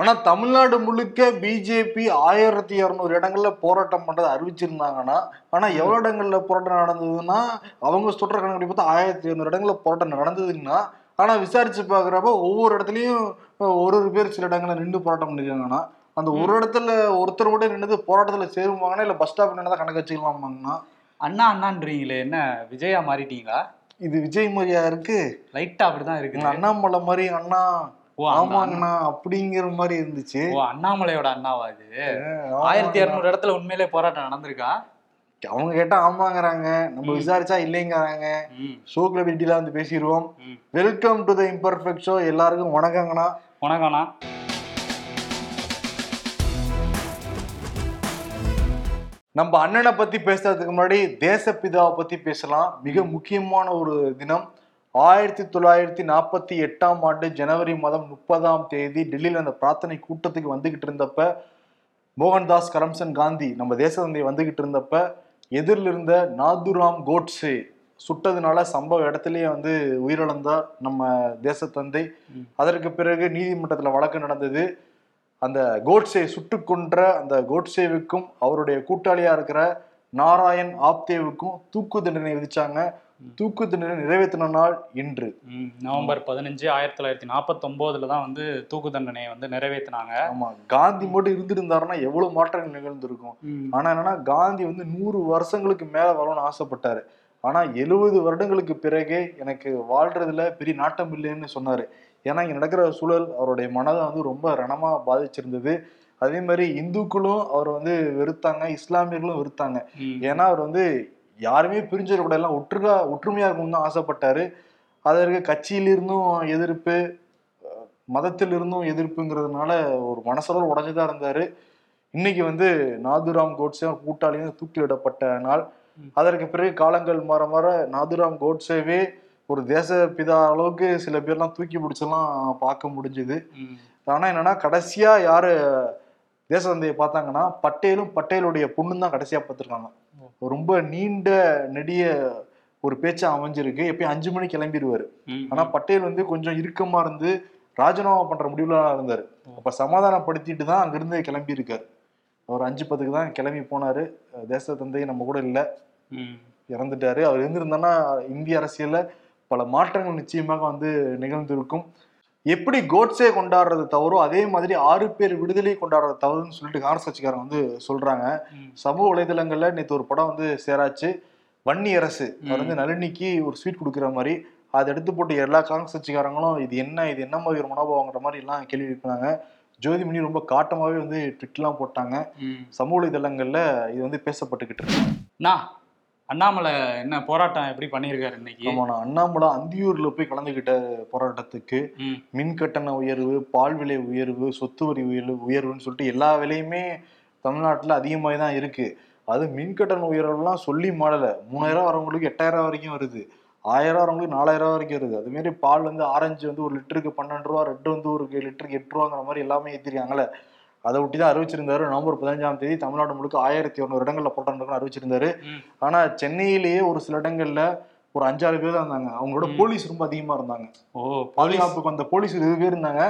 ஆனா தமிழ்நாடு முழுக்க பிஜேபி ஆயிரத்தி இருநூறு இடங்கள்ல போராட்டம் பண்றதை அறிவிச்சிருந்தாங்கன்னா ஆனா எவ்வளவு இடங்கள்ல போராட்டம் நடந்ததுன்னா அவங்க சொல்ற கணக்கு பார்த்தா ஆயிரத்தி இருநூறு இடங்கள்ல போராட்டம் நடந்ததுன்னா ஆனா விசாரிச்சு பாக்குறப்ப ஒவ்வொரு இடத்துலயும் ஒரு ஒரு பேர் சில இடங்கள்ல நின்று போராட்டம் பண்ணிருக்காங்கன்னா அந்த ஒரு இடத்துல ஒருத்தர் மட்டும் நின்று போராட்டத்துல சேருவாங்கன்னா இல்ல பஸ் ஸ்டாப் நின்று கணக்கு வச்சுக்கலாமாங்கன்னா அண்ணா அண்ணான்றீங்களே என்ன விஜயா மாறிட்டீங்களா? இது விஜய் மாதிரியா இருக்கு? லைட்டா அப்படிதான் இருக்கு அண்ணாமலை மாதிரி அண்ணா- ஆமாங்கண்ணா அப்படிங்கிற மாதிரி இருந்துச்சு. ஓ அண்ணாமலையோட அண்ணாவா இது. ஆயிரத்தி இருநூறு இடத்துல உண்மையிலே போராட்டம் நடந்திருக்கா? அவங்க கேட்டா ஆமாங்கறாங்க. நம்ம விசாரிச்சா இல்லைங்கறாங்க. ஷோக்ல டீட்டெயிலா வந்து பேசிடுவோம். Welcome to the imperfect show எல்லாருக்கும் வணக்கங்கண்ணா வணக்கம்ண்ணா நம்ம அண்ணனை பத்தி பேசுறதுக்கு முன்னாடி தேசப்பிதாவை பத்தி பேசலாம். மிக முக்கியமான ஒரு தினம். ஆயிரத்தி தொள்ளாயிரத்தி நாற்பத்தி எட்டாம் ஆண்டு ஜனவரி மாதம் முப்பதாம் தேதி டெல்லியில அந்த பிரார்த்தனை கூட்டத்துக்கு வந்துகிட்டு இருந்தப்ப மோகன்தாஸ் கரம்சன் காந்தி நம்ம தேச தந்தை வந்துகிட்டு இருந்தப்ப எதிரில் இருந்த நாதுராம் கோட்ஸே சுட்டதுனால சம்பவ இடத்துலயே வந்து உயிரிழந்தார் நம்ம தேசத்தந்தை. அதற்கு பிறகு நீதிமன்றத்துல வழக்கு நடந்தது. அந்த கோட்ஸே சுட்டு கொன்ற அந்த கோட்ஸேவுக்கும் அவருடைய கூட்டாளியா இருக்கிற நாராயண் ஆப்தேவுக்கும் தூக்கு தண்டனை விதிச்சாங்க. தூக்கு தண்டனை நிறைவேற்றின நாள் இன்று நவம்பர் பதினஞ்சு ஆயிரத்தி தொள்ளாயிரத்தி நாற்பத்தி ஒன்பதுல தான் வந்து தூக்கு தண்டனையை வந்து நிறைவேற்றினாங்க. ஆமா காந்தி மட்டும் இருந்திருந்தாருன்னா எவ்வளவு மாற்றங்கள் நிகழ்ந்திருக்கும். ஆனா என்னன்னா காந்தி வந்து நூறு வருஷங்களுக்கு மேல வரணும்னு ஆசைப்பட்டாரு. ஆனா எழுபது வருடங்களுக்கு பிறகே எனக்கு வாழ்றதுல பெரிய நாட்டம் இல்லைன்னு சொன்னாரு. ஏன்னா இங்க நடக்கிற சூழல் அவருடைய மனதை வந்து ரொம்ப ரணமா பாதிச்சிருந்தது. அதே மாதிரி இந்துக்களும் அவர் வந்து வெறுத்தாங்க இஸ்லாமியர்களும் வெறுத்தாங்க. ஏன்னா அவர் வந்து யாருமே பிரிஞ்சிடக்கூட எல்லாம் ஒற்றுகா ஒற்றுமையா இருக்கணும்னு தான் ஆசைப்பட்டாரு. அதற்கு கட்சியிலிருந்தும் எதிர்ப்பு மதத்திலிருந்தும் எதிர்ப்புங்கிறதுனால ஒரு மனசளவு உடஞ்சுதான் இருந்தாரு. இன்னைக்கு வந்து நாதுராம் கோட்ஸே கூட்டாளியும் தூக்கிலிடப்பட்ட நாள். அதற்கு பிறகு காலங்கள் மாற மாற நாதுராம் கோட்ஸேவே ஒரு தேச பிதா அளவுக்கு சில பேர்லாம் தூக்கி பிடிச்செல்லாம் பார்க்க முடிஞ்சுது. ம், ஆனா என்னன்னா கடைசியா யாரு தேசதந்தையை பார்த்தாங்கன்னா பட்டேலும் பட்டேலுடைய பொண்ணும் தான் கடைசியா பார்த்திருக்காங்க ரொம்ப நீண்ட நெடிய ஒரு பேச்சா அமைஞ்சிருக்கு. எப்பயும் அஞ்சு மணிக்கு கிளம்பிடுவாரு. ஆனா பட்டேல் வந்து கொஞ்சம் இறுக்கமா இருந்து ராஜினாமா பண்ற முடிவுல இருந்தாரு. அப்ப சமாதானப்படுத்திட்டு தான் அங்கிருந்து கிளம்பி இருக்காரு அவர் அஞ்சு பத்துக்கு தான் கிளம்பி போனாரு. தேச தந்தை நம்ம கூட இல்ல. இறந்துட்டாரு. அவர் இருந்திருந்தான்னா இந்திய அரசியல்ல பல மாற்றங்கள் நிச்சயமாக வந்து நிகழ்ந்திருக்கும். எப்படி கோட்ஸே கொண்டாடுறது தவறோ அதே மாதிரி ஆறு பேர் விடுதலை கொண்டாடுறது தவறுன்னு சொல்லிட்டு காங்கிரஸ் கட்சிக்காரங்க வந்து சொல்றாங்க. சமூக வலைதளங்கள்ல நேற்று ஒரு படம் வந்து சேராச்சு. வன்னி அரசு. அவர் வந்து நளினிக்கு ஒரு ஸ்வீட் கொடுக்குற மாதிரி அதை எடுத்து போட்டு எல்லா காங்கிரஸ் கட்சிக்காரங்களும் இது என்ன இது என்ன மாதிரி ஒரு மனோபாவங்கிற மாதிரி எல்லாம் கேள்வி எழுப்பினாங்க ஜோதிமணி ரொம்ப காட்டமாவே வந்து ட்விட்லாம் போட்டாங்க. சமூக வலைதளங்கள்ல இது வந்து பேசப்பட்டுக்கிட்டு இருக்கு. அண்ணாமலை என்ன போராட்டம் எப்படி பண்ணியிருக்காரு இன்னைக்கு? அண்ணாமலை அந்தியூர்ல போய் கலந்துகிட்ட போராட்டத்துக்கு மின் கட்டண உயர்வு பால் விலை உயர்வு சொத்து வரி உயர்வு உயர்வுன்னு சொல்லிட்டு எல்லா விலையுமே தமிழ்நாட்டுல அதிகமாகி தான் இருக்கு. அது மின் கட்டண உயர்வுலாம் சொல்லி மாடல மூணாயிரம் வரவங்களுக்கு எட்டாயிரம் வரைக்கும் வருது. ஆயிரம் வரவங்களுக்கு நாலாயிரம் வரைக்கும் வருது. அது மாதிரி பால் வந்து ஆரஞ்சு வந்து ஒரு லிட்டருக்கு பன்னெண்டு ரூபா ரெட்டு வந்து ஒரு லிட்டருக்கு எட்டு ரூபாங்கிற மாதிரி எல்லாமே ஏற்றிருக்காங்களே அதை ஒட்டி தான் அறிவிச்சிருந்தாரு. நவம்பர் பதினஞ்சாம் தேதி தமிழ்நாடு முழுக்க ஆயிரத்தி இரநூறு இடங்கள்ல போராட்டம் அறிவிச்சிருந்தாரு. ம். ஆனா சென்னையிலேயே ஒரு சில இடங்கள்ல ஒரு அஞ்சாறு பேர் தான் இருந்தாங்க. அவங்களோட. போலீஸ் ரொம்ப அதிகமா இருந்தாங்க. ஓ பாதுகாப்புக்கு வந்த போலீஸ் இருபது பேர் இருந்தாங்க.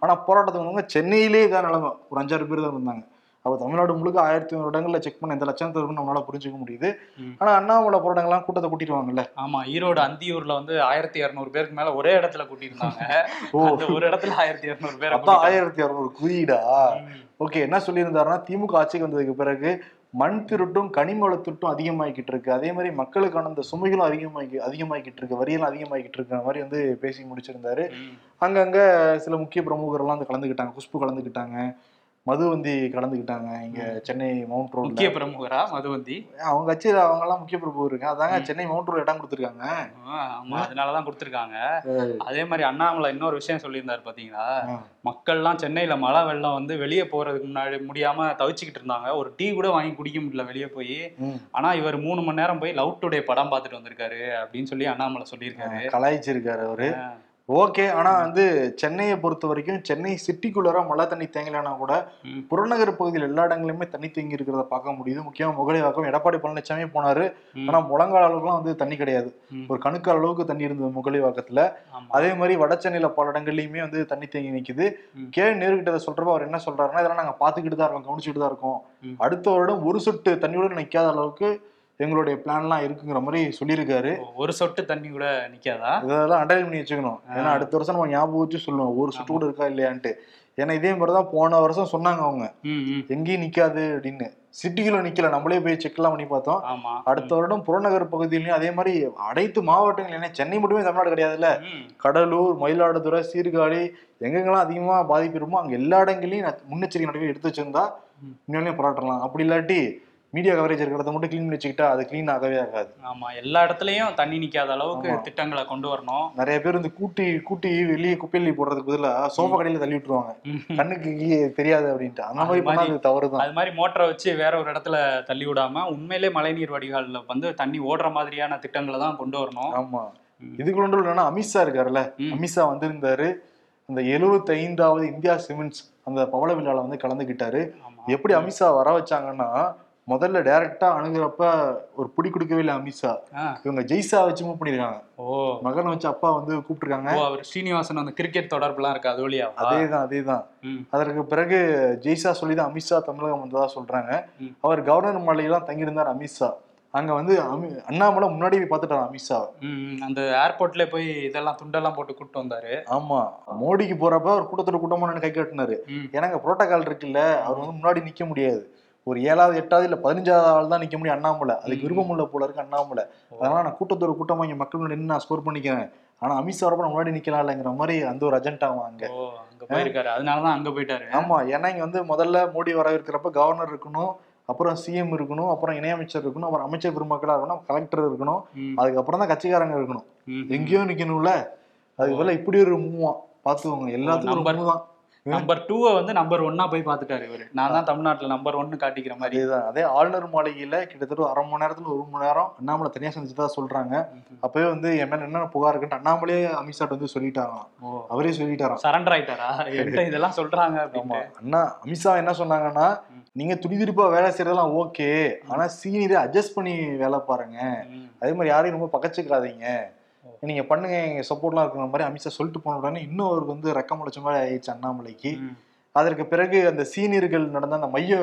ஆனா போராட்டத்துக்கு வந்தவங்க சென்னையிலே இதான் நிலைமை. ஒரு அஞ்சாறு பேர் தான் இருந்தாங்க. அப்ப தமிழ்நாடு முழுக்க ஆயிரத்தி ஐநூறு இடங்கள்ல செக் பண்ண எந்த லட்சம் இருக்குன்னு நம்மளால புரிஞ்சுக்க முடியுது. ம். ஆனா அண்ணாமலை போராட்டங்கள்லாம் கூட்டத்தை கூட்டிடுவாங்கல்ல. ஆமா ஈரோடு அந்தியூர்ல வந்து ஆயிரத்தி இருநூறு பேருக்கு மேல ஒரே இடத்துல கூட்டியிருந்தாங்க. ஓ. ஒரு இடத்துல ஆயிரத்தி இருநூறு பேர் அப்ப ஆயிரத்தி இரநூறு குறியீடா? ஓகே என்ன சொல்லியிருந்தாருன்னா திமுக ஆட்சிக்கு வந்ததுக்கு பிறகு மண் திருட்டும் கனிம வள திருட்டும் அதிகமாகிக்கிட்டு இருக்கு. அதே மாதிரி மக்களுக்கான அந்த சுமைகளும் அதிகமாகி அதிகமாகிக்கிட்டு இருக்கு. வரியெல்லாம் அதிகமாகிக்கிட்டு இருக்கிற மாதிரி வந்து பேசி முடிச்சிருந்தாரு. அங்கங்க சில முக்கிய பிரமுகர்லாம் வந்து கலந்துக்கிட்டாங்க. குஷ்பு கலந்துக்கிட்டாங்க. மதுவந்தி கலந்துக்கிட்டாங்க இங்க சென்னை மவுண்ட் ரோட்ல. முக்கிய பிரமுகரா மதுவந்தி? அவங்க கட்சியில அவங்க எல்லாம் முக்கிய பிரபு இருக்காங்க. அதாங்க. சென்னை மவுண்ட் ரோட்ல இடம் கொடுத்துருக்காங்க. ஆமா அதனாலதான் கொடுத்திருக்காங்க. அதே மாதிரி அண்ணாமலை இன்னொரு விஷயம் சொல்லியிருந்தாரு பாத்தீங்களா? ஆ. மக்கள்லாம் சென்னையில மழை வெள்ளம் வந்து வெளியே போறதுக்கு முன்னாடி முடியாம தவிச்சுக்கிட்டு இருந்தாங்க. ஒரு டீ கூட வாங்கி குடிக்க முடியல வெளியே போய். ஆனா இவர் மூணு மணி நேரம் போய் லவ் டுடே படம் பார்த்துட்டு வந்திருக்காரு அப்படின்னு சொல்லி அண்ணாமலை சொல்லியிருக்காரு. கலாய்ச்சிருக்காரு அவரு. ஓகே ஆனா வந்து சென்னையை பொறுத்த வரைக்கும் சென்னை சிட்டிக்குள்ளார மழை தண்ணி தேங்கலைன்னா கூட. புறநகர் பகுதியில் எல்லா இடங்களிலுமே தண்ணி தேங்கி இருக்கிறத பார்க்க முடியுது முக்கியமா முகலிவாக்கம் எடப்பாடி பழனிசாமி போனாரு. ஆனா முழங்கால அளவுக்குலாம் வந்து தண்ணி கிடையாது. ஒரு கணுக்கால் அளவுக்கு தண்ணி இருந்தது முகலிவாக்கத்துல. அதே மாதிரி வட சென்னையில பல இடங்கள்லயுமே வந்து தண்ணி தேங்கி நிக்குது. கே நேருகிட்ட சொல்றப்ப அவர் என்ன சொல்றாருன்னா இதெல்லாம் நாங்க பாத்துக்கிட்டு தான் இருக்கோம் கவனிச்சுட்டு தான் இருக்கோம். அடுத்த வருடம் ஒரு சொட்டு தண்ணியோட நிக்காத அளவுக்கு எங்களுடைய பிளான்லாம் இருக்குங்கிற மாதிரி சொல்லியிருக்காரு. ஒரு சொட்டு தண்ணி கூட நிக்காதா? இதெல்லாம் அண்டர்லைன் பண்ணி வச்சுக்கணும். ஏன்னா அடுத்த வருஷம் நம்ம ஞாபகம் வச்சு சொல்லணும் ஒரு சுட்டு கூட இருக்கா இல்லையான்ட்டு. ஏன்னா இதே மாதிரி தான் போன வருஷம் சொன்னாங்க அவங்க. எங்கேயும் நிக்காது அப்படின்னு. சிட்டிக்குள்ள நிக்கல. நம்மளே போய் செக்லாம் பண்ணி பார்த்தோம். அடுத்த வருடம் புறநகர் பகுதியிலையும் அதே மாதிரி அனைத்து மாவட்டங்கள் ஏன்னா சென்னை மட்டுமே தமிழ்நாடு கிடையாதுல்ல. கடலூர் மயிலாடுதுறை சீர்காழி எங்கெங்கெல்லாம் அதிகமா பாதிப்பு இருக்குமோ அங்க எல்லா இடங்களையும் முன்னெச்சரிக்கை நடவடிக்கை எடுத்து வச்சிருந்தா ம். உண்மையிலேயே போராட்டலாம். அப்படி இல்லாட்டி மீடியா கவரேஜ் இருக்கிற இடத்த மட்டும் க்ளீன் பண்ணி வச்சுக்கிட்டா அது க்ளீன் ஆகவே ஆகாது. ஆமா எல்லா இடத்துலயும் தண்ணி நிக்காத அளவுக்கு. திட்டங்களை கொண்டு வரணும். நிறைய பேர் வந்து கூட்டி கூட்டி வெளியே குப்பையில போடுறதுக்கு பதிலா சோஃபா கடையில தள்ளி விட்டுருவாங்க. கண்ணுக்கு தெரியாது அப்படின்ட்டு. அந்த மாதிரி அது பண்ணா மாதிரி- அது தவறுதான் அது மாதிரி மோட்டரை வச்சு வேற ஒரு இடத்துல தள்ளி விடாம உண்மையிலே மழைநீர் வடிகால்ல வந்து தண்ணி ஓடுற மாதிரியான திட்டங்களை தான் கொண்டு வரணும். ஆமா. ஒன்றும் இல்லைன்னா அமித்ஷா இருக்காருல்ல. அமித்ஷா வந்திருந்தாரு. அந்த எழுபத்தி ஐந்தாவது இந்தியா சிமெண்ட்ஸ் அந்த பவள விழால வந்து கலந்துக்கிட்டாரு. எப்படி அமித்ஷா வர வச்சாங்கன்னா முதல்ல டைரக்டா அணுகுறப்ப ஒரு பிடி கொடுக்கவே இல்லை அமித்ஷா. இவங்க ஜெய்சா வச்சு மூவ் பண்ணிருக்காங்க. ஓ. மகனை வச்சு அப்பா வந்து கூப்பிட்டுருக்காங்க. ஓ அவர் ஸ்ரீனிவாசன் அந்த கிரிக்கெட் தொடர்புலாம் இருக்கு? அது வழியாவா அதேதான் அதேதான். அதற்கு பிறகு ஜெய்சா சொல்லி தான் அமித்ஷா தமிழகம் வந்ததா சொல்றாங்க. அவர் கவர்னர் மாளிகைலாம் தங்கியிருந்தார் அமித்ஷா. அங்க வந்து அமி அண்ணாமலை முன்னாடி போய் பார்த்துட்டார் அமித்ஷா. அந்த ஏர்போர்ட்ல போய் இதெல்லாம் துண்டெல்லாம் போட்டு கூட்டு வந்தாரு. ஆமா. மோடிக்கு போறப்ப ஒரு கூட்டத்தோட கூட்டமா கை காட்டினாரு. ம். ஏன்னாங்க புரோட்டோகால் இருக்குல்ல அவர் வந்து முன்னாடி நிக்க முடியாது. ஒரு ஏழாவது எட்டாவது இல்ல பதினஞ்சாவது ஆள் தான் நிக்க முடியும் அண்ணாமலை. அதுக்கு. விருப்பம் உள்ள போல இருக்கு அண்ணாமலை. அதனால நான் கூட்டத்தோட கூட்டமா இங்க மக்கள் நின்னு நான் ஸ்கோர் பண்ணிக்கிறேன். ஆனா அமித்ஷா வரப்ப முன்னாடி நிக்கலாம் இல்லைங்கிற மாதிரி அந்த ஒரு அஜெண்டாவும் அங்க. போயிருக்காரு. அதனாலதான் அங்க போயிட்டாரு. ஆமா ஏன்னா இங்க வந்து முதல்ல மோடி வரவேற்கிறப்ப கவர்னர் இருக்கணும் அப்புறம் சிஎம் இருக்கணும் அப்புறம் இணையமைச்சர் இருக்கணும் அப்புறம் அமைச்சர் பெருமக்களா இருக்கணும் கலெக்டர் இருக்கணும் அதுக்கப்புறம் தான் கட்சிக்காரங்க இருக்கணும். எங்கேயோ நிக்கணும்ல. அதுக்கு பதிலா இப்படி ஒரு மூவா பாத்துக்கோங்க எல்லாத்துக்கும் ஒரு மூவ் தான். நம்பர் டூவை வந்து நம்பர் ஒன்னா போய் பார்த்துட்டாரு இவரு. நான் தான் தமிழ்நாட்டுல நம்பர் ஒன்னு காட்டிக்கிற மாதிரி. அதேதான். அதே ஆளுநர் மாளிகையில கிட்டத்தட்ட அரை மணி நேரத்துல ஒரு மணி நேரம் அண்ணாமலை தனியா செஞ்சுதான் சொல்றாங்க. அப்பவே வந்து என் மேல என்ன புகார் இருக்குன்னு அண்ணாமலையே அமித்ஷா வந்து சொல்லிட்டாராம். அவரே சொல்லிட்டாராம். சரண்டர் ஆயிட்டாரா? இதெல்லாம் சொல்றாங்க அண்ணா அமித்ஷா என்ன சொன்னாங்கன்னா. நீங்க துடிதுடிப்பா வேலை செய்யறதெல்லாம் ஓகே ஆனா சீனியரை அட்ஜஸ்ட் பண்ணி வேலை பாருங்க. அதே மாதிரி யாரையும் ரொம்ப பக்கச்சுக்காதீங்க ஓ. நீங்க பண்ணுங்க எங்க சப்போர்ட்லாம் இருக்கிற மாதிரி அமித்ஷா சொல்லிட்டு போன உடனே இன்னும் அவருக்கு வந்து ரெக்கம் முளைச்ச மாதிரி ஆயிடுச்சு அண்ணாமலைக்கு. அதற்கு பிறகு அந்த சீனியர்கள் நடந்த அந்த மைய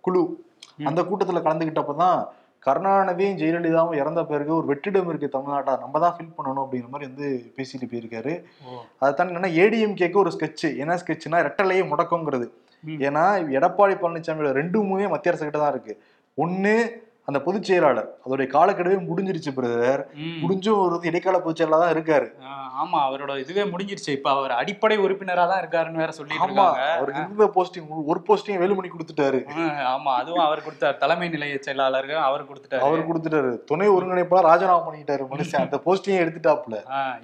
குழு. அந்த கூட்டத்துல கலந்துகிட்டப்பதான் கருணாநிதியும் ஜெயலலிதாவும் இறந்த பிறகு ஒரு வெற்றிடம் இருக்கு தமிழ்நாட்டா. நம்ம தான் ஃபில் பண்ணணும் அப்படிங்கிற மாதிரி வந்து பேசிட்டு போயிருக்காரு. ஓ. அதை தாண்டி என்னன்னா ஏடிஎம் கேக்கு ஒரு ஸ்கெட்ச் என்ன ஸ்கெட்ச்னா ரெட்டலையே முடக்கங்கிறது. ஏன்னா எடப்பாடி பழனிசாமியோட ரெண்டு மூவே மத்திய அரசு கிட்ட தான் இருக்கு. ஒண்ணு அந்த பொதுச் செயலாளர் அதோடைய காலக்கெடுவே முடிஞ்சிருச்சு பிரதர். முடிஞ்சும் ஒரு இடைக்கால பொதுச் செயலாளர் தான் இருக்காரு. ஆமா அவரோட இதுவே முடிஞ்சிருச்சு. இப்ப அவர் அடிப்படை உறுப்பினரா தான் இருக்காருன்னு வேற சொல்லிட்டு ஆமா அவருக்கு இருந்த போஸ்டிங் ஒரு போஸ்டிங் வேலுமணி கொடுத்துட்டாரு. ஆமா அதுவும் அவர் கொடுத்தாரு தலைமை நிலைய செயலாளருக்கு அவர் கொடுத்துட்டாரு. அவர் கொடுத்துட்டாரு. துணை ஒருங்கிணைப்பாளர் ராஜினாமா பண்ணிட்டாரு மனுஷன். அந்த போஸ்டிங்கே எடுத்துட்டாப்ல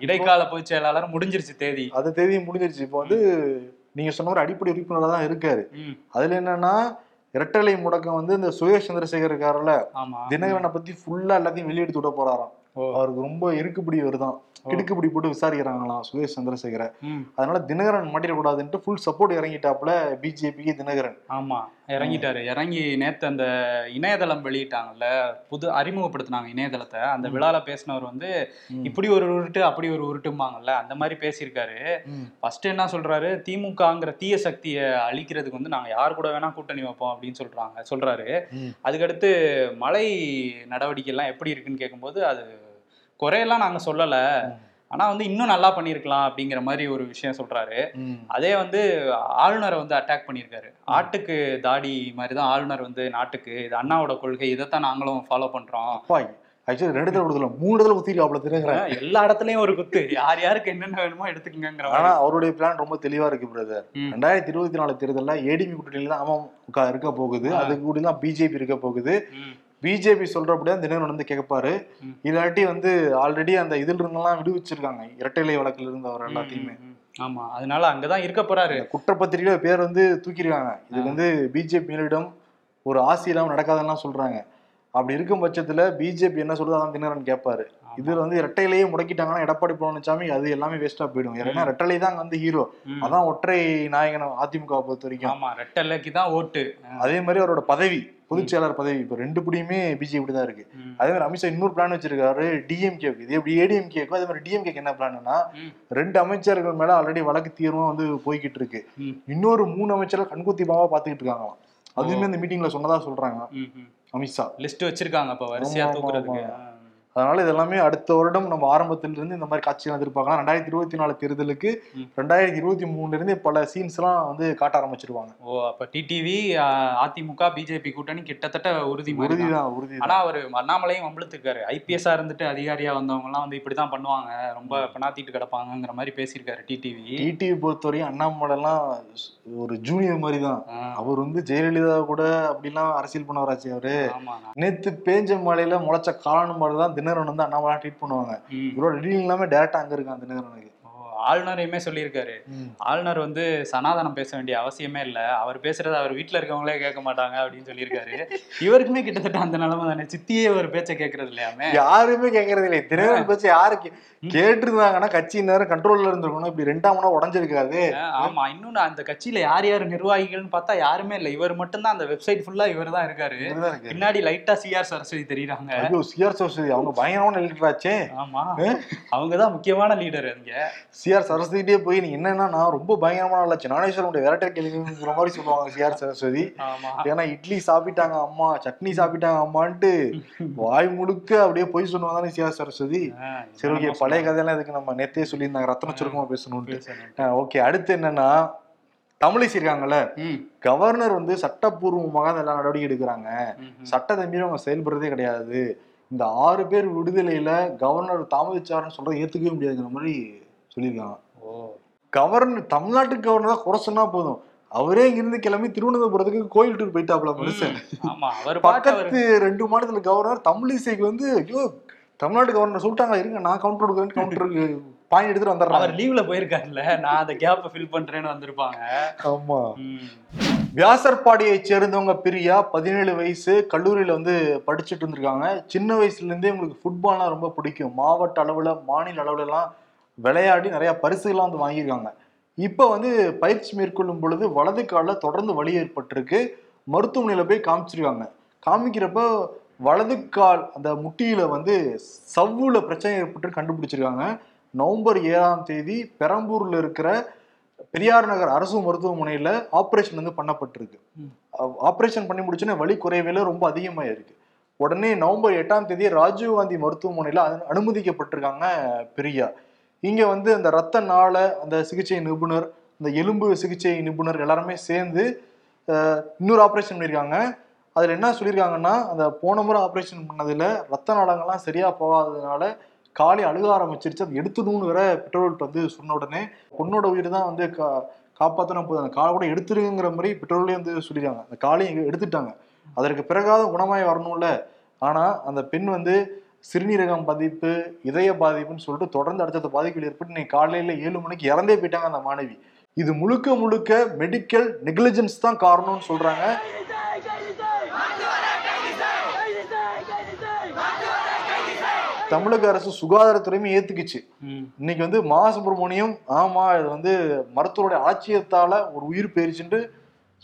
இடைக்கால பொதுச் செயலாளர் முடிஞ்சிருச்சு தேதி. அந்த தேதியும் முடிஞ்சிருச்சு. இப்போ வந்து நீங்க சொன்ன ஒரு அடிப்படை உறுப்பினரா தான் இருக்காரு. அதுல என்னன்னா இரட்டலை முடக்கம் வந்து இந்த சுயேஷ் சந்திரசேகர் இருக்காருல்ல தினகரனை பத்தி ஃபுல்லா எல்லாத்தையும் வெளியெடுத்து விட போறாராம். அவருக்கு ரொம்ப இருக்குப்பிடி வருதான் கிடுக்குப்பிடி போட்டு விசாரிக்கிறாங்களாம் சுரேஷ் சந்திரசேகரை. அதனால தினகரன் மாட்டிடக்கூடாதுன்ட்டு ஃபுல் சப்போர்ட் இறங்கிட்டாப்புல பிஜேபிக்கு தினகரன். ஆமா. இறங்கிட்டாரு. இறங்கி நேத்து அந்த இணையதளம் வெளியிட்டாங்கல்ல புது அறிமுகப்படுத்தினாங்க இணையதளத்தை. அந்த விழால பேசினவர் வந்து. இப்படி ஒரு உருட்டு அப்படி ஒரு உருட்டும்பாங்கல்ல அந்த மாதிரி பேசியிருக்காரு. ஃபர்ஸ்ட் என்ன சொல்றாரு? திமுகங்கிற தீய சக்தியை அழிக்கிறதுக்கு வந்து நாங்க யார் கூட வேணா கூட்டணி வைப்போம் அப்படின்னு சொல்றாங்க சொல்றாரு. அதுக்கடுத்து மழை நடவடிக்கை எல்லாம் எப்படி இருக்குன்னு கேட்கும்போது அது குறையெல்லாம் நாங்க சொல்லல. ஆனா வந்து இன்னும் நல்லா பண்ணியிருக்கலாம் அப்படிங்கிற மாதிரி ஒரு விஷயம் சொல்றாரு. அதே வந்து ஆளுநரை வந்து அட்டாக் பண்ணியிருக்காரு ஆட்டுக்கு தாடி மாதிரி தான் ஆளுநர் வந்து நாட்டுக்கு இது அண்ணாவோட கொள்கை இதைத்தான் நாங்களும் ஃபாலோ பண்றோம். அப்பா ஆக்சுவலி ரெண்டு தடவை கொடுத்துல மூணு தடவை குத்திருக்காப்புல தினகரன் எல்லா இடத்துலயும் ஒரு குத்து. யார் யாருக்கு என்னென்ன வேணுமோ எடுத்துக்கங்கிற ஆனா அவருடைய பிளான் ரொம்ப தெளிவா இருக்கு பிரதர். ரெண்டாயிரத்தி இருபத்தி நாலு தேர்தல்ல ஏடிபி கூட்டணியில தான் அமமுக இருக்க போகுது. அதுக்கு கூட தான் பிஜேபி இருக்க போகுது. பிஜேபி சொல்றபடியா தினகரன் வந்து கேட்பாரு. இல்லாட்டி வந்து ஆல்ரெடி அந்த இதுல இருந்தெல்லாம் விடுவிச்சிருக்காங்க. இரட்டைலை வழக்குல இருந்து அவர் எல்லாத்தையுமே. ஆமா அதனால அங்கதான் இருக்க போறாரு. குற்றப்பத்திரிகையில பேர் வந்து தூக்கிருக்காங்க இது வந்து பிஜேபி மேலிடம் ஒரு ஆசி இல்லாம நடக்காதுன்னு சொல்றாங்க. அப்படி இருக்கும் பட்சத்துல பிஜேபி என்ன சொல்றது அதான் தினகரன் கேட்பாரு இதுல வந்து இரட்டையிலேயே முடக்கிட்டாங்கன்னா எடப்பாடி பழனிசாமி அது எல்லாமே வேஸ்டா போயிடும். ஏன்னா ரெட்டலை தான் வந்து ஹீரோ. அதான் ஒற்றை நாயகன் அதிமுக பொறுத்த வரைக்கும். ஆமா ரெட்டலைக்கு தான் ஓட்டு. அதே மாதிரி அவரோட பதவி பொதுச் செயலாளர் பதவி இப்போ ரெண்டு புடியுமே பிஜேபி தான் இருக்கு. அதே மாதிரி அமித்ஷா இன்னொரு பிளான் வச்சிருக்காரு டிஎம்கே இது எப்படி ஏடிஎம்கேக்கும் அதே மாதிரி டிஎம்கேக்கு என்ன பிளான்னா. ரெண்டு அமைச்சர்கள் மேல ஆல்ரெடி வழக்கு தீர்மானம் வந்து போய்கிட்டு இருக்கு. இன்னொரு மூணு அமைச்சர்கள் கண்குத்தி பாவா பாத்துக்கிட்டு இருக்காங்களாம். அதுவுமே இந்த மீட்டிங்ல சொன்னதா சொல்றாங்க. அமித்ஷா. லிஸ்ட் வச்சிருக்காங்க இப்ப வரிசையா தூக்குறதுக்கு. அதனால இது எல்லாமே அடுத்த வருடம் நம்ம ஆரம்பத்துல இருந்து இந்த மாதிரி காட்சிகள் எதிர்பார்க்கலாம். ரெண்டாயிரத்தி இருபத்தி நாலு தேர்தலுக்கு. ரெண்டாயிரத்தி இருபத்தி மூணுல இருந்து பல சீன்ஸ் எல்லாம் வந்து காட்ட ஆரம்பிச்சிருவாங்க. ஓ அப்ப டிடிவி அதிமுக பிஜேபி கூட்டணி கிட்டத்தட்ட உறுதி மாதிரி தான். உறுதிதான் உறுதி ஆனா அவரு அண்ணாமலையும் வம்பிழுத்துருக்காரு. ஐபிஎஸ்ஆ இருந்துட்டு அதிகாரியா வந்தவங்க எல்லாம் வந்து இப்படிதான் பண்ணுவாங்க. ரொம்ப பினாத்திட்டு கிடப்பாங்கங்கிற மாதிரி பேசியிருக்காரு டிடிவி டிடிவி பொறுத்தவரையும் அண்ணாமலை எல்லாம் ஒரு ஜூனியர் மாதிரி தான் அவர் வந்து ஜெயலலிதா கூட அப்படிலாம் அரசியல் பண்ணவராச்சு அவரு. ஆமா நேத்து பேஞ்ச மழையில முளைச்ச காளான் மாதிரி தான் தினகரன் வந்து அண்ணாமலை ட்ரீட் பண்ணுவாங்க. இவரோட டீலிங் எல்லாமே டேரக்டா அங்க இருக்கான் தினகரனுக்கு ஓ, ஆளுநரையுமே சொல்லியிருக்காரு. ஆளுநர் வந்து சனாதனம் பேச வேண்டிய அவசியமே இல்ல. அவர் பேசுறத அவர் வீட்ல இருக்கவங்களே கேட்க மாட்டாங்க அப்படின்னு சொல்லியிருக்காரு. இவருக்குமே கிட்டத்தட்ட அந்த நிலைமை தானே. சித்தியே ஒரு பேச்சை கேட்கறது இல்லையாமே. யாருமே கேட்கறது இல்லை தினகரன் பேச்சு யாரு கேட்டிருந்தாங்கன்னா நேரம் கண்ட்ரோல்ல இருந்திருக்கணும். இப்படி ரெண்டாமனா உடஞ்சிருக்காது அஹ் ஆமா. இன்னொன்னு அந்த கட்சியில யார் யார் நிர்வாகிகள்னு பார்த்தா யாருமே இல்ல. இவர் மட்டும்தான் அந்த வெப்சைட் ஃபுல்லா இவர் தான் இருக்காரு. பின்னாடி லைட்டா சிஆர் சரஸ்வதி தெரியுறாங்க. ஐயோ சிஆர் சரஸ்வதி அவங்க பயங்கரமான எடிட்டராச்சே ஆமா. அவங்கதான் முக்கியமான லீடர் அங்க. சிஆர் சரஸ்வதிட்டே போய் நீ என்னன்னா நான் ரொம்ப பயங்கரமான ஆளாச்சு நானேஸ்வரம் விரட்ட கேளுங்கிற மாதிரி சொல்லுவாங்க சிஆர் சரஸ்வதி. ஏன்னா இட்லி சாப்பிட்டாங்க அம்மா சட்னி சாப்பிட்டாங்க அம்மான்ட்டு வாய் முழுக்க அப்படியே போய் சொன்னவங்க தானே சிஆர் சரஸ்வதி. சரி ஓகே பழைய கதையெல்லாம் இதுக்கு நம்ம நேத்தே சொல்லியிருந்தாங்க. ரத்தன சுருக்கமா பேசணும்ட்டு பேசணும். ஓகே அடுத்து என்னன்னா தமிழிசை இருக்காங்கல்ல கவர்னர் வந்து சட்டப்பூர்வமாக எல்லா நடவடிக்கை எடுக்கிறாங்க. சட்டத்தை மீறி அவங்க செயல்படுறதே கிடையாது. இந்த ஆறு பேர் விடுதலையில கவர்னர் தாமதிச்சாருன்னு சொல்றதை ஏத்துக்கவே முடியாதுங்கிற மாதிரி சொல்லியிருக்காங்க. கவர்னர் தமிழ்நாட்டுக்கு கவர்னர் தான் குறை சொன்னா போதும். அவரே இங்கிருந்து கிளம்பி திருவனந்தபுரத்துக்கு கோயில் டூர் போயிட்டாப்ல மனுஷன். அவர் அவர் பக்கத்து ரெண்டு மாநிலத்துல கவர்னர் தமிழிசைக்கு வந்து ஐயோ தமிழ்நாட்டு கவர்னர் சொல்லிட்டாங்க இருங்க நான் கவுண்டர் கொடுக்குறேன் கவுண்டருக்கு பாயிண்ட் எடுத்துட்டு அவர் வந்துடுறாங்க லீவ்ல போயிருக்காருல்ல நான் அந்த கேப்பை ஃபில் பண்றேன்னு வந்திருப்பாங்க. ஆமா. வியாசர்பாடியை சேர்ந்தவங்க பிரியா பதினேழு வயசு கல்லூரியில வந்து படிச்சுட்டு இருந்திருக்காங்க. சின்ன வயசுல இருந்தே உங்களுக்கு ஃபுட்பால்னா ரொம்ப பிடிக்கும். மாவட்ட அளவுல மாநில அளவுல எல்லாம் விளையாடி நிறைய பரிசுகள்லாம் வந்து வாங்கியிருக்காங்க. இப்போ வந்து பயிற்சி மேற்கொள்ளும் பொழுது வலது காலில் தொடர்ந்து வலி ஏற்பட்டிருக்கு. மருத்துவமனையில போய் காமிச்சிருக்காங்க. காமிக்கிறப்ப வலது கால் அந்த முட்டியில வந்து சவ்வுல பிரச்சனை ஏற்பட்டு கண்டுபிடிச்சிருக்காங்க. நவம்பர் ஏழாம் தேதி பெரம்பூர்ல இருக்கிற பெரியார் நகர் அரசு மருத்துவமனையில ஆபரேஷன் வந்து பண்ணப்பட்டிருக்கு. ஆபரேஷன் பண்ணி முடிச்சோன்னே வலி குறைவில ரொம்ப அதிகமாயிருக்கு. உடனே நவம்பர் எட்டாம் தேதி ராஜீவ்காந்தி மருத்துவமனையில அனு- அனுமதிக்கப்பட்டிருக்காங்க பிரியா இங்க வந்து அந்த ரத்த நாள அந்த சிகிச்சை நிபுணர் இந்த எலும்பு சிகிச்சை நிபுணர் எல்லாருமே சேர்ந்து இன்னொரு ஆப்ரேஷன் பண்ணியிருக்காங்க அதுல என்ன சொல்லியிருக்காங்கன்னா அந்த போன முறை ஆப்ரேஷன் பண்ணதுல ரத்த நாளங்கள்லாம் சரியா போகாததுனால காலி அழுக ஆரம்பிச்சிருச்சு. அது எடுத்துடணும்னு வேற பெட்ரோல்கிட்ட வந்து சொன்ன உடனே பொண்ணோட உயிர் தான் வந்து கா காப்பாத்தினா போதும் அந்த காலை கூட எடுத்துருங்கிற மாதிரி பெட்ரோல்லே வந்து சொல்லிடுறாங்க அந்த காலையும் எடுத்துட்டாங்க. அதற்கு பிறகாவது குணமாய் வரணும்ல. ஆனால் அந்த பெண் வந்து சிறுநீரகம் பாதிப்பு இதய பாதிப்புன்னு சொல்லிட்டு தொடர்ந்து அடுத்தடுத்த பாதிப்புகள் ஏற்பட்டு இன்னைக்கு காலையில ஏழு மணிக்கு இறந்தே போயிட்டாங்க அந்த மாணவி. இது முழுக்க முழுக்க மெடிக்கல் நெக்லிஜென்ஸ் தான் காரணம்னு சொல்றாங்க. தமிழக அரசு சுகாதாரத்துறையுமே ஏத்துக்குச்சு. இன்னைக்கு வந்து மா சுப்பிரமணியம் ஆமா இது வந்து மருத்துவருடைய அலட்சியத்தால ஒரு உயிர் போயிருச்சுட்டு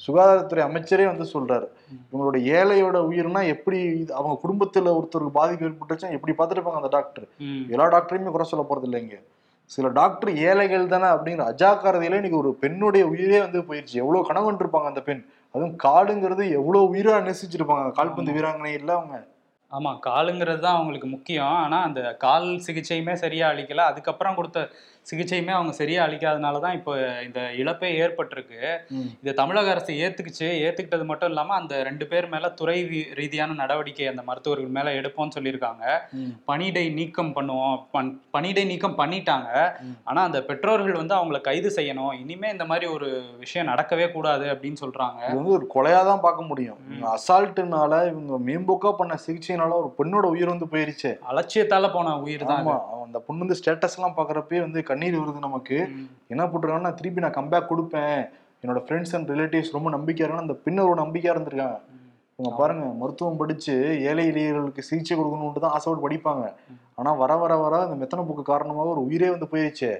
சுகாதாரத்துறை அமைச்சரே வந்து சொல்றாரு. இவங்களோட ஏழையோட உயிர்னா எப்படி அவங்க குடும்பத்துல ஒருத்தருக்கு பாதிப்பு ஏற்பட்டுச்சா எப்படி பார்த்துருப்பாங்க அந்த டாக்டர். எல்லா டாக்டரையுமே குறை சொல்ல போறது இல்லைங்க. சில டாக்டர் ஏழைகள் தானே அப்படிங்கிற அஜாக்கிரதையில இன்னைக்கு ஒரு பெண்ணுடைய உயிரே வந்து போயிருச்சு. எவ்வளவு கனவு இருப்பாங்க அந்த பெண். அதுவும் காடுங்கிறது எவ்வளவு உயிரா நேசிச்சிருப்பாங்க. கால்பந்து வீராங்கனை இல்ல அவங்க. ஆமா காலுங்கிறது தான் அவங்களுக்கு முக்கியம். ஆனா அந்த கால் சிகிச்சையுமே சரியா அளிக்கல. அதுக்கப்புறம் கொடுத்த சிகிச்சையுமே அவங்க சரியா அளிக்காதனால தான் இப்போ இந்த இழப்பே ஏற்பட்டிருக்கு. இது தமிழக அரசு ஏத்துக்குச்சு. ஏத்துக்கிட்டது மட்டும் இல்லாம அந்த ரெண்டு பேர் மேல துறை ரீதியான நடவடிக்கை அந்த மருத்துவர்கள் மேல எடுப்போம்னு சொல்லியிருக்காங்க. ம். பணியிடை நீக்கம் பண்ணுவோம். பண்- பணியிடை நீக்கம் பண்ணிட்டாங்க. ஆனா அந்த பெற்றோர்கள் வந்து அவங்கள கைது செய்யணும். இனிமே இந்த மாதிரி ஒரு விஷயம் நடக்கவே கூடாது அப்படின்னு சொல்றாங்க. இது வந்து ஒரு கொலையா தான் பார்க்க முடியும். அசால்ட்டுனால இவங்க மேம்போக்கா பண்ண சிகிச்சைனால ஒரு பெண்ணோட உயிர் வந்து போயிருச்சு. அலட்சியத்தால போன உயிர் தான் அந்த பொண்ணு வந்து ஸ்டேட்டஸ் எல்லாம் பாக்குறப்பே வந்து கண்ணீர் வருது நமக்கு. என்ன போட்டிருக்காங்கன்னா திருப்பி நான் கம்பேக் கொடுப்பேன். என்னோட ஃப்ரெண்ட்ஸ் அண்ட் ரிலேட்டிவ்ஸ் ரொம்ப நம்பிக்கையா இருக்காங்க அந்த பெண்ணோட நம்பிக்கையா இருந்திருக்காங்க. இவங்க பாருங்க மருத்துவம் படிச்சு ஏழை எளியர்களுக்கு சிகிச்சை கொடுக்கணும்னு தான் ஆசைப்பட்டு படிப்பாங்க. ஆனா வர வர வர இந்த மெத்தன போக்கு காரணமாக ஒரு உயிரே வந்து போயிருச்சே.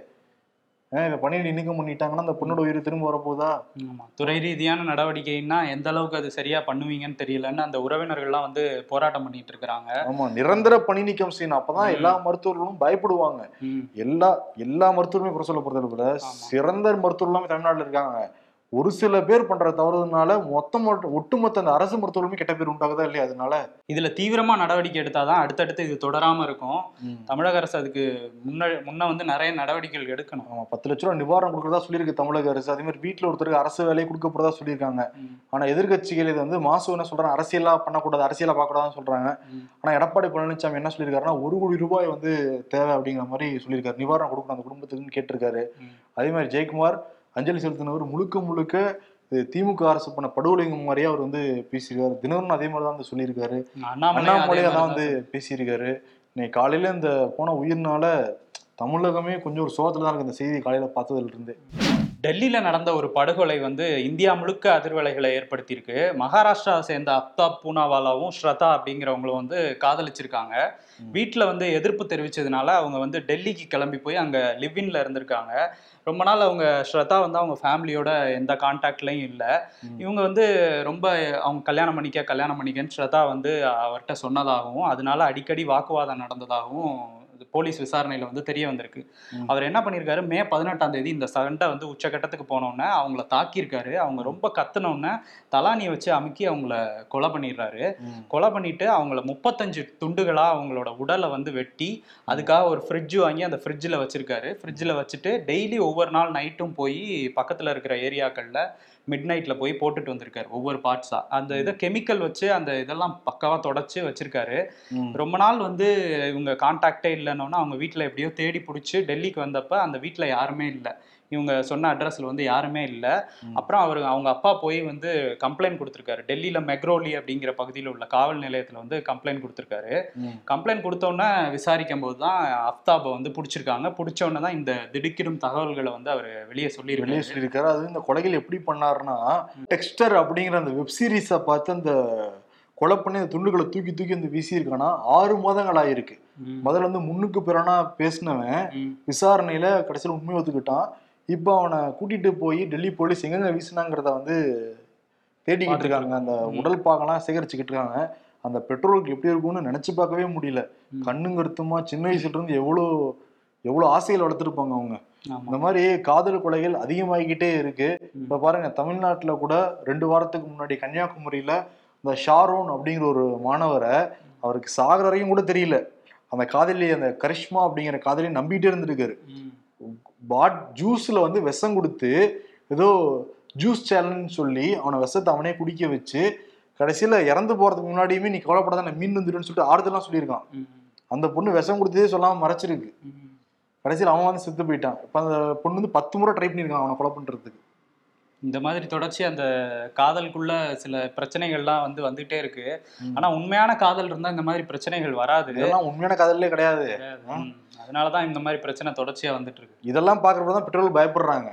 இதை பண்ணிட்டு நீக்கம் பண்ணிட்டாங்கன்னா அந்த பொண்ணோட உயிர் திரும்ப வரப்போதா ஆமா. துறை ரீதியான நடவடிக்கைன்னா எந்த அளவுக்கு அது சரியா பண்ணுவீங்கன்னு தெரியலன்னு அந்த உறவினர்கள்லாம் வந்து போராட்டம் பண்ணிட்டு இருக்கிறாங்க. ஆமா நிரந்தர பணி நீக்கம் செய்யணும். அப்பதான் எல்லா மருத்துவர்களும் பயப்படுவாங்க. எல்லா எல்லா மருத்துவருமே குறை சொல்ல கூட சிறந்த மருத்துவர் எல்லாமே தமிழ்நாட்டுல இருக்காங்க. ஒரு சில பேர் பண்ற தவறுனால மொத்தம் ஒட்டுமொத்த அந்த அரசு மருத்துவர்களுமே கெட்ட பேர் உண்டாகுதா இல்லையா அதனால? இதுல தீவிரமா நடவடிக்கை எடுத்தாதான் அடுத்தடுத்து இது தொடராம இருக்கும். தமிழக அரசு அதுக்கு முன்ன முன்ன வந்து நிறைய நடவடிக்கைகள் எடுக்கணும். ஆமா பத்து லட்ச ரூபா நிவாரணம் கொடுக்கறதா சொல்லியிருக்கு தமிழக அரசு. அதே மாதிரி வீட்டுல ஒருத்தருக்கு அரசு வேலையை கொடுக்க போறதா சொல்லியிருக்காங்க. ஆனா எதிர்க்கட்சிகள் இது வந்து மாசு என்ன சொல்றாங்க? அரசியலா பண்ணக்கூடாது அரசியலா பார்க்கக்கூடாதுன்னு சொல்றாங்க. ஆனா எடப்பாடி பழனிசாமி என்ன சொல்லியிருக்காருன்னா ஒரு கோடி ரூபாய் வந்து தேவை அப்படிங்கிற மாதிரி சொல்லியிருக்காரு. நிவாரணம் கொடுக்கணும் அந்த குடும்பத்துக்குன்னு கேட்டிருக்காரு. அதே மாதிரி ஜெயக்குமார் அஞ்சலி செலுத்தினவர் முழுக்க முழுக்க திமுக அரசு பண்ண படுகொலைங்க மாதிரியே அவர் வந்து பேசியிருக்காரு. தினகரன் அதே மாதிரி தான் வந்து சொல்லியிருக்காரு. அண்ணாமலை அண்ணாமலை அதே தான் வந்து பேசியிருக்காரு. இன்னைக்கு காலையில இந்த போன உயிர்னால தமிழகமே கொஞ்சம் ஒரு சோகத்துல தான் இருக்கு. இந்த செய்தி காலையில பார்த்ததுல இருந்து டெல்லியில நடந்த ஒரு படுகொலை வந்து இந்தியா முழுக்க அதிர்வலைகளை ஏற்படுத்தியிருக்கு. மகாராஷ்டிராவை சேர்ந்த அப்தாப் பூனாவாலாவும் ஸ்ரதா அப்படிங்கிறவங்களும் வந்து காதலிச்சிருக்காங்க. வீட்டில் வந்து எதிர்ப்பு தெரிவிச்சதுனால அவங்க வந்து டெல்லிக்கு கிளம்பி போய் அங்கே லிவ்இன்ல இருந்திருக்காங்க. ரொம்ப நாள் அவங்க ஸ்ரதா வந்து அவங்க ஃபேமிலியோட எந்த கான்டாக்ட்லையும் இல்லை. இவங்க வந்து ரொம்ப அவங்க கல்யாணம் பண்ணிக்க கல்யாணம் பண்ணிக்கன்னு ஸ்ரதா வந்து அவர்கிட்ட சொன்னதாகவும் அதனால அடிக்கடி வாக்குவாதம் நடந்ததாகவும் போலீஸ் விசாரணையில வந்து தெரிய வந்திருக்கு. அவர் என்ன பண்ணியிருக்காரு மே பதினெட்டாம் தேதி இந்த சண்டை வந்து உச்சகட்டத்துக்கு போனோடனே அவங்கள தாக்கியிருக்காரு. அவங்க ரொம்ப கத்துனோடனே தலானியை வச்சு அமுக்கி அவங்கள கொலை பண்ணிடுறாரு. கொலை பண்ணிட்டு அவங்கள முப்பத்தஞ்சு துண்டுகளா அவங்களோட உடலை வந்து வெட்டி அதுக்காக ஒரு ஃப்ரிட்ஜ் வாங்கி அந்த ஃப்ரிட்ஜில் வச்சிருக்காரு. ஃப்ரிட்ஜில் வச்சுட்டு டெய்லி ஒவ்வொரு நாள் நைட்டும் போய் பக்கத்தில் இருக்கிற ஏரியாக்களில் மிட் நைட்டில் போய் போட்டுட்டு வந்திருக்காரு ஒவ்வொரு பார்ட்ஸாக அந்த இதை கெமிக்கல் வச்சு அந்த இதெல்லாம் பக்காவாக தொடச்சி வச்சிருக்காரு. ரொம்ப நாள் வந்து இவங்க கான்டாக்டே இல்லைன்னொன்னா அவங்க வீட்டில் எப்படியோ தேடி பிடிச்சி டெல்லிக்கு வந்தப்ப அந்த வீட்டில் யாருமே இல்லை. இவங்க சொன்ன அட்ரஸ்ல வந்து யாருமே இல்லை. அப்புறம் அவர் அவங்க அப்பா போய் வந்து கம்ப்ளைண்ட் கொடுத்துருக்காரு. டெல்லியில் மெக்ரோலி அப்படிங்கிற பகுதியில் உள்ள காவல் நிலையத்தில் வந்து கம்ப்ளைண்ட் கொடுத்துருக்காரு. கம்ப்ளைண்ட் கொடுத்தோன்னே விசாரிக்கும் போது தான் அஃப்தாபை வந்து பிடிச்சிருக்காங்க. பிடிச்ச உடனே தான் இந்த திடுக்கிடும் தகவல்களை வந்து அவர் வெளியே வெளியே சொல்லியிருக்காரு. அது இந்த கொலைகள் எப்படி பண்ணாருன்னா டெக்ஸ்டர் அப்படிங்கிற அந்த வெப் சீரிஸை பார்த்து அந்த கொலை பண்ணி அந்த துண்டுகளை தூக்கி தூக்கி வந்து வீசியிருக்கானா? ஆறு மாதங்கள் ஆயிருக்கு. முதல்ல வந்து முன்னுக்கு பிறனா பேசினவன். விசாரணையில கடைசியில் உண்மை ஒத்துக்கிட்டான். இப்போ அவனை கூட்டிட்டு போய் டெல்லி போலீஸ் எங்கெங்க வீசினாங்கிறத வந்து தேடிக்கிட்டு இருக்காங்க. அந்த. உடல் பாகம்லாம் சேகரிச்சுக்கிட்டு இருக்காங்க. அந்த பெட்ரோலுக்கு எப்படி இருக்கும்னு நினைச்சு பார்க்கவே முடியல. ம். கண்ணும் கருத்துமா சின்ன வயசுல இருந்து எவ்வளோ எவ்வளோ ஆசைகள் வளர்த்துருப்பாங்க அவங்க. இந்த மாதிரி காதல் கொலைகள் அதிகமாகிக்கிட்டே இருக்கு. இப்ப பாருங்க தமிழ்நாட்டுல கூட ரெண்டு வாரத்துக்கு முன்னாடி கன்னியாகுமரியில இந்த ஷாரோன் அப்படிங்கிற ஒரு மாணவரை அவருக்கு சாகிற வரைக்கும் கூட தெரியல. அந்த காதலி அந்த கரிஷ்மா அப்படிங்கிற காதலி நம்பிட்டே இருந்திருக்காரு. பாட் ஜூஸ்ல வந்து விஷம் கொடுத்து ஏதோ ஜூஸ் சேலஞ்ச் சொல்லி அவனை விஷத்தை அவனே குடிக்க வச்சு கடைசியில இறந்து போறதுக்கு முன்னாடியுமே நீ கவலைப்படாத மீன் வந்துடுன்னு சொல்லிட்டு ஆறுதலாம் சொல்லியிருக்கான். அந்த பொண்ணு விஷம் கொடுத்ததே சொல்லாம மறைச்சிருக்கு. கடைசியில் அவன் வந்து செத்து போயிட்டான் இப்ப அந்த பொண்ணு வந்து பத்து முறை ட்ரை பண்ணியிருக்கான் அவனை கொலை பண்றதுக்கு இந்த மாதிரி தொடர்ச்சி அந்த காதலுக்குள்ள சில பிரச்சனைகள்லாம் வந்து வந்துட்டே இருக்கு. ஆனா உண்மையான காதல் இருந்தா இந்த மாதிரி பிரச்சனைகள் வராது. இதெல்லாம் உண்மையான காதலே கிடையாது. அதனாலதான் இந்த மாதிரி பிரச்சனை தொடர்ச்சியா வந்துட்டு இருக்கு. இதெல்லாம் பாக்குறப்ப தான் பெட்ரோல் பயப்படுறாங்க.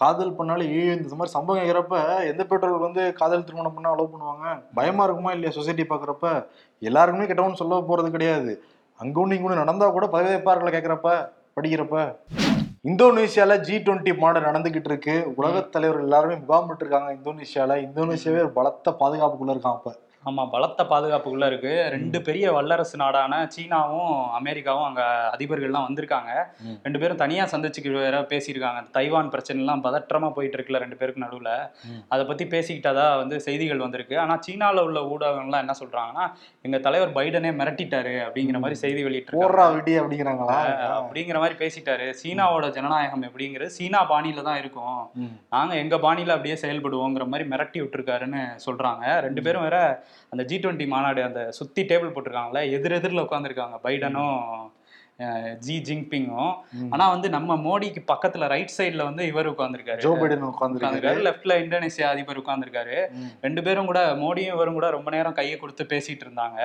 காதல் பண்ணாலும் ஏ இந்த மாதிரி சம்பவம் இருக்கிறப்ப எந்த பெட்ரோல் வந்து காதல் திருமணம் பண்ணா அலோவ் பண்ணுவாங்க? பயமா இருக்குமா இல்லையா சொசைட்டி பாக்குறப்ப எல்லாருக்குமே கெட்டவன்னு சொல்ல போறது கிடையாது. அங்க ஒண்ணு இங்க ஒண்ணு நடந்தா கூட பதவியப்பார்களை கேட்கறப்ப படிக்கிறப்ப. இந்தோனேஷியால ஜி டுவெண்ட்டி மாடல் நடந்துகிட்டு இருக்கு. உலகத் தலைவர்கள் எல்லாருமே முகாமிட்டு இருக்காங்க இந்தோனேஷியால. இந்தோனேஷியாவே ஒரு பலத்த பாதுகாப்புக்குள்ள இருக்கான் அப்ப ஆமா பலத்த பாதுகாப்புக்குள்ள இருக்கு. ரெண்டு பெரிய வல்லரசு நாடான சீனாவும் அமெரிக்காவும் அங்க அதிபர்கள்லாம் வந்திருக்காங்க. ரெண்டு பேரும் தனியா சந்திச்சுக்கு வேற பேசியிருக்காங்க. தைவான் பிரச்சனை எல்லாம் பதற்றமா போயிட்டு இருக்குல்ல ரெண்டு பேருக்கு நடுவுல. அதை பத்தி பேசிக்கிட்டதா வந்து செய்திகள் வந்திருக்கு. ஆனா சீனால உள்ள ஊடகங்கள்லாம் என்ன சொல்றாங்கன்னா எங்க தலைவர் பைடனே மிரட்டிட்டாரு அப்படிங்கிற மாதிரி செய்தி வெளியிட்டு அப்படிங்கிறாங்களா? அப்படிங்கிற மாதிரி பேசிட்டாரு. சீனாவோட ஜனநாயகம் எப்படிங்கிறது சீனா பாணியில தான் இருக்கும். ம். நாங்க எங்க பாணியில அப்படியே செயல்படுவோங்கிற மாதிரி மிரட்டி விட்டுருக்காருன்னு சொல்றாங்க. ரெண்டு பேரும் வேற அந்த ஜி டுவெண்ட்டி மாநாடு அந்த சுத்தி டேபிள் போட்டிருக்காங்களே எதிர் எதிரில் உட்காந்துருக்காங்க பைடனும் ஜி ஜின்பிங்கும். ஆனா வந்து நம்ம மோடிக்கு பக்கத்துல ரைட் சைடுல வந்து இவர் உட்கார்ந்திருக்காரு. ஜோ பைடன் உட்காந்துருக்காரு லெஃப்ட்ல இந்தோனேசியா அதிபர் உட்கார்ந்திருக்காரு. ரெண்டு பேரும் கூட மோடியும் இவரும் கூட ரொம்ப நேரம் கையை கொடுத்து பேசிட்டு இருந்தாங்க.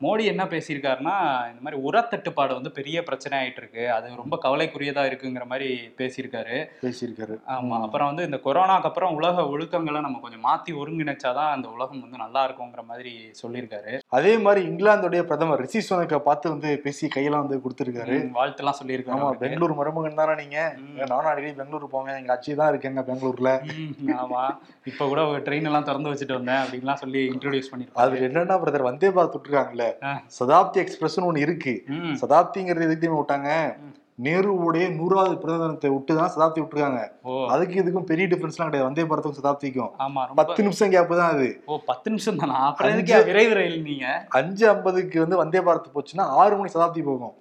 மோடி என்ன பேசியிருக்காருன்னா இந்த மாதிரி உரத்தட்டுப்பாடு வந்து பெரிய பிரச்சனை ஆயிட்டு இருக்கு அது ரொம்ப கவலைக்குரியதா இருக்குங்கிற மாதிரி பேசியிருக்காரு. பேசியிருக்காரு. ஆமா. அப்புறம் வந்து இந்த கொரோனாக்கு அப்புறம் உலக ஒழுக்கங்களை நம்ம கொஞ்சம் மாத்தி ஒருங்கிணைச்சாதான் அந்த உலகம் வந்து நல்லா இருக்குங்கிற மாதிரி சொல்லியிருக்காரு. அதே மாதிரி இங்கிலாந்துடைய பிரதமர் ரிஷி சுனக்கை பார்த்து வந்து பேசி கையெல்லாம் வந்து கொடுத்துருக்காரு வாழ்த்துலாம் ஆமா சொல்லியிருக்காரு பெங்களூர் மருமகன் தானே நீங்க. நானும் அடிக்கடி பெங்களூர் போவேன். எங்க அச்சி தான் இருக்கேங்க பெங்களூர்ல. ஆமா. இப்ப கூட ட்ரெயின் எல்லாம் திறந்து வச்சுட்டு வந்தேன் அப்படின்லாம் சொல்லி இன்ட்ரோடியூஸ் பண்ணிருக்காரு அதுல என்னன்னா பிரதர் வந்தே பாரத் விட்டுருக்காங்கல்ல. ஆ. சதாப்தி எக்ஸ்பிரஸ்னு ஒண்ணு இருக்கு. சதாப்திங்கிறது எதுக்கு விட்டாங்க. நேருவுடைய நூறாவது பிறந்த தினத்தை விட்டு தான் சதாப்தி விட்டுருக்காங்க. அதுக்கு இதுக்கும் பெரிய டிஃபரன்ஸ்லாம் கிடையாது. வந்தே பாரத்துக்கும் சதாப்திக்கும். ஆமா பத்து நிமிஷம் கேப் தான் அது. ஓ பத்து நிமிஷம் தானா? அப்புறம் விரைவு ரயில் நீங்க? அஞ்சு ஐம்பதுக்கு வந்து வந்தே பாரத் போச்சுன்னா ஆறு மணி சதாப்தி போகும்.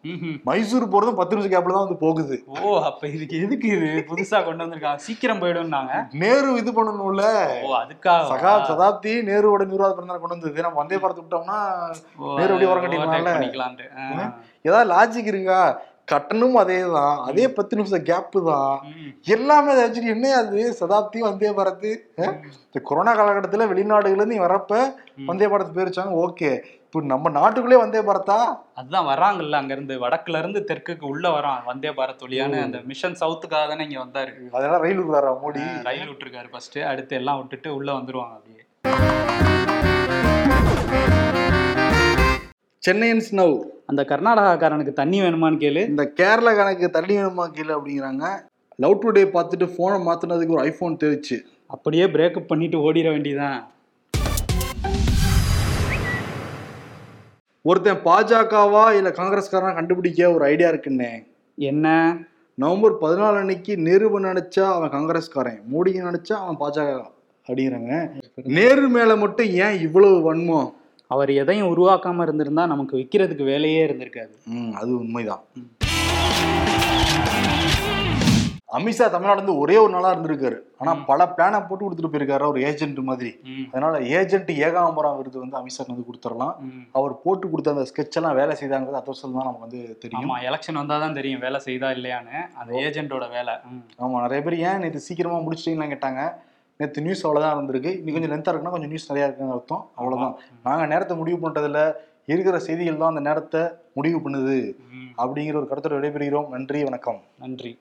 மைசூர் போறதும் பத்து நிமிஷம் கேப்ல தான் வந்து போகுது. ஓ அப்ப இதுக்கு எதுக்கு இது? புதுசா கொண்டு வந்திருக்காங்க. சீக்கிரம் போயிடும்னாங்க. நேரு இது பண்ணணும்ல. ஓ அதுக்காக. சகா சதாப்தி நேருவோட நூறாவது பிறந்த கொண்டு வந்தது. நம்ம வந்தே பாரத் விட்டோம்னா நேரு அப்படியே ஆ. ஏதாவது லாஜிக் இருக்கா? கட்டணமும் அதே தான் அதே பத்து நிமிஷம் கேப்பு தான். எல்லாமே வச்சுட்டு என்ன அது? சதாப்தி வந்தே பாரத்? இந்த கொரோனா காலகட்டத்துல வெளிநாடுகள்ல இருந்து இங்க வரப்ப வந்தே பாரத் போயிருச்சாங்க. ஓகே. இப்போ நம்ம நாட்டுக்குள்ளே வந்தே பாரத்தா? அதுதான் வராங்கல்ல அங்க இருந்து வடக்குல இருந்து தெற்குக்கு உள்ள வரான் வந்தே பாரத் வழியான அந்த மிஷன் சவுத்துக்காக தானே இங்க வந்தாரு. அதெல்லாம் ரயில் விடுறாரா மோடி? ரயில் விட்டுருக்காரு ஃபர்ஸ்ட் அடுத்து எல்லாம் விட்டுட்டு உள்ள வந்துருவாங்க அப்படியே. சென்னையன்ஸ் நவ் அந்த கர்நாடகாக்காரனுக்கு தண்ணி வேணுமான்னு கேளு. இந்த கேரளா கணக்கு தள்ளி வேணுமா கீழே அப்படிங்கிறாங்க. லவ் டுடே பார்த்துட்டு ஃபோனை மாற்றினதுக்கு ஒரு ஐஃபோன் தெரிச்சு அப்படியே பிரேக்கப் பண்ணிட்டு ஓடிட வேண்டியதான் ஒருத்தன் பாஜகவா இல்லை காங்கிரஸ்காரனா கண்டுபிடிக்க ஒரு ஐடியா இருக்குன்னே. என்ன? நவம்பர் பதினாலு அன்னைக்கு நேரு நினைச்சா அவன் காங்கிரஸ்காரன் மோடி நினைச்சா அவன் பாஜக அப்படிங்கிறாங்க. நேரு மேல மட்டும் ஏன் இவ்வளவு வன்மம்? அவர் எதையும் உருவாக்காம இருந்திருந்தா நமக்கு விற்கிறதுக்கு வேலையே இருந்திருக்காது. ம் அது உண்மைதான். அமித்ஷா தமிழ்நாடு வந்து ஒரே ஒரு நாளா இருந்திருக்காரு. ஆனா பல பிளானை போட்டு கொடுத்துட்டு போயிருக்காரு ஒரு ஏஜென்ட் மாதிரி. அதனால ஏஜென்ட் ஏகாம்பரம் விருது வந்து அமித்ஷாக்கு வந்து கொடுத்துடலாம். அவர் போட்டு கொடுத்த அந்த sketch எல்லாம் வேலை செய்தாங்கிறது அத்த வருஷம் தான் நமக்கு வந்து தெரியும். எலெக்ஷன் வந்தாதான் தெரியும் வேலை செய்தா இல்லையான்னு. அந்த ஏஜென்ட்டோட வேலை. ஆமா நிறைய பேர் ஏன் நேற்று சீக்கிரமா முடிச்சிட்டீங்கன்னு கேட்டாங்க. நேற்று நியூஸ் அவ்வளோதான் இருந்திருக்கு இன்னும் கொஞ்சம் லென்த்தாக இருக்குன்னா கொஞ்சம் நியூஸ் நிறையா இருக்குன்னு அர்த்தம். அவ்வளோதான் நாங்கள் நேரத்தை முடிவு பண்ணுறதுல இருக்கிற செய்திகள் தான் அந்த நேரத்தை முடிவு பண்ணுது. அப்படிங்கிற ஒரு கருத்தோட விடைபெறுகிறோம். நன்றி வணக்கம். நன்றி.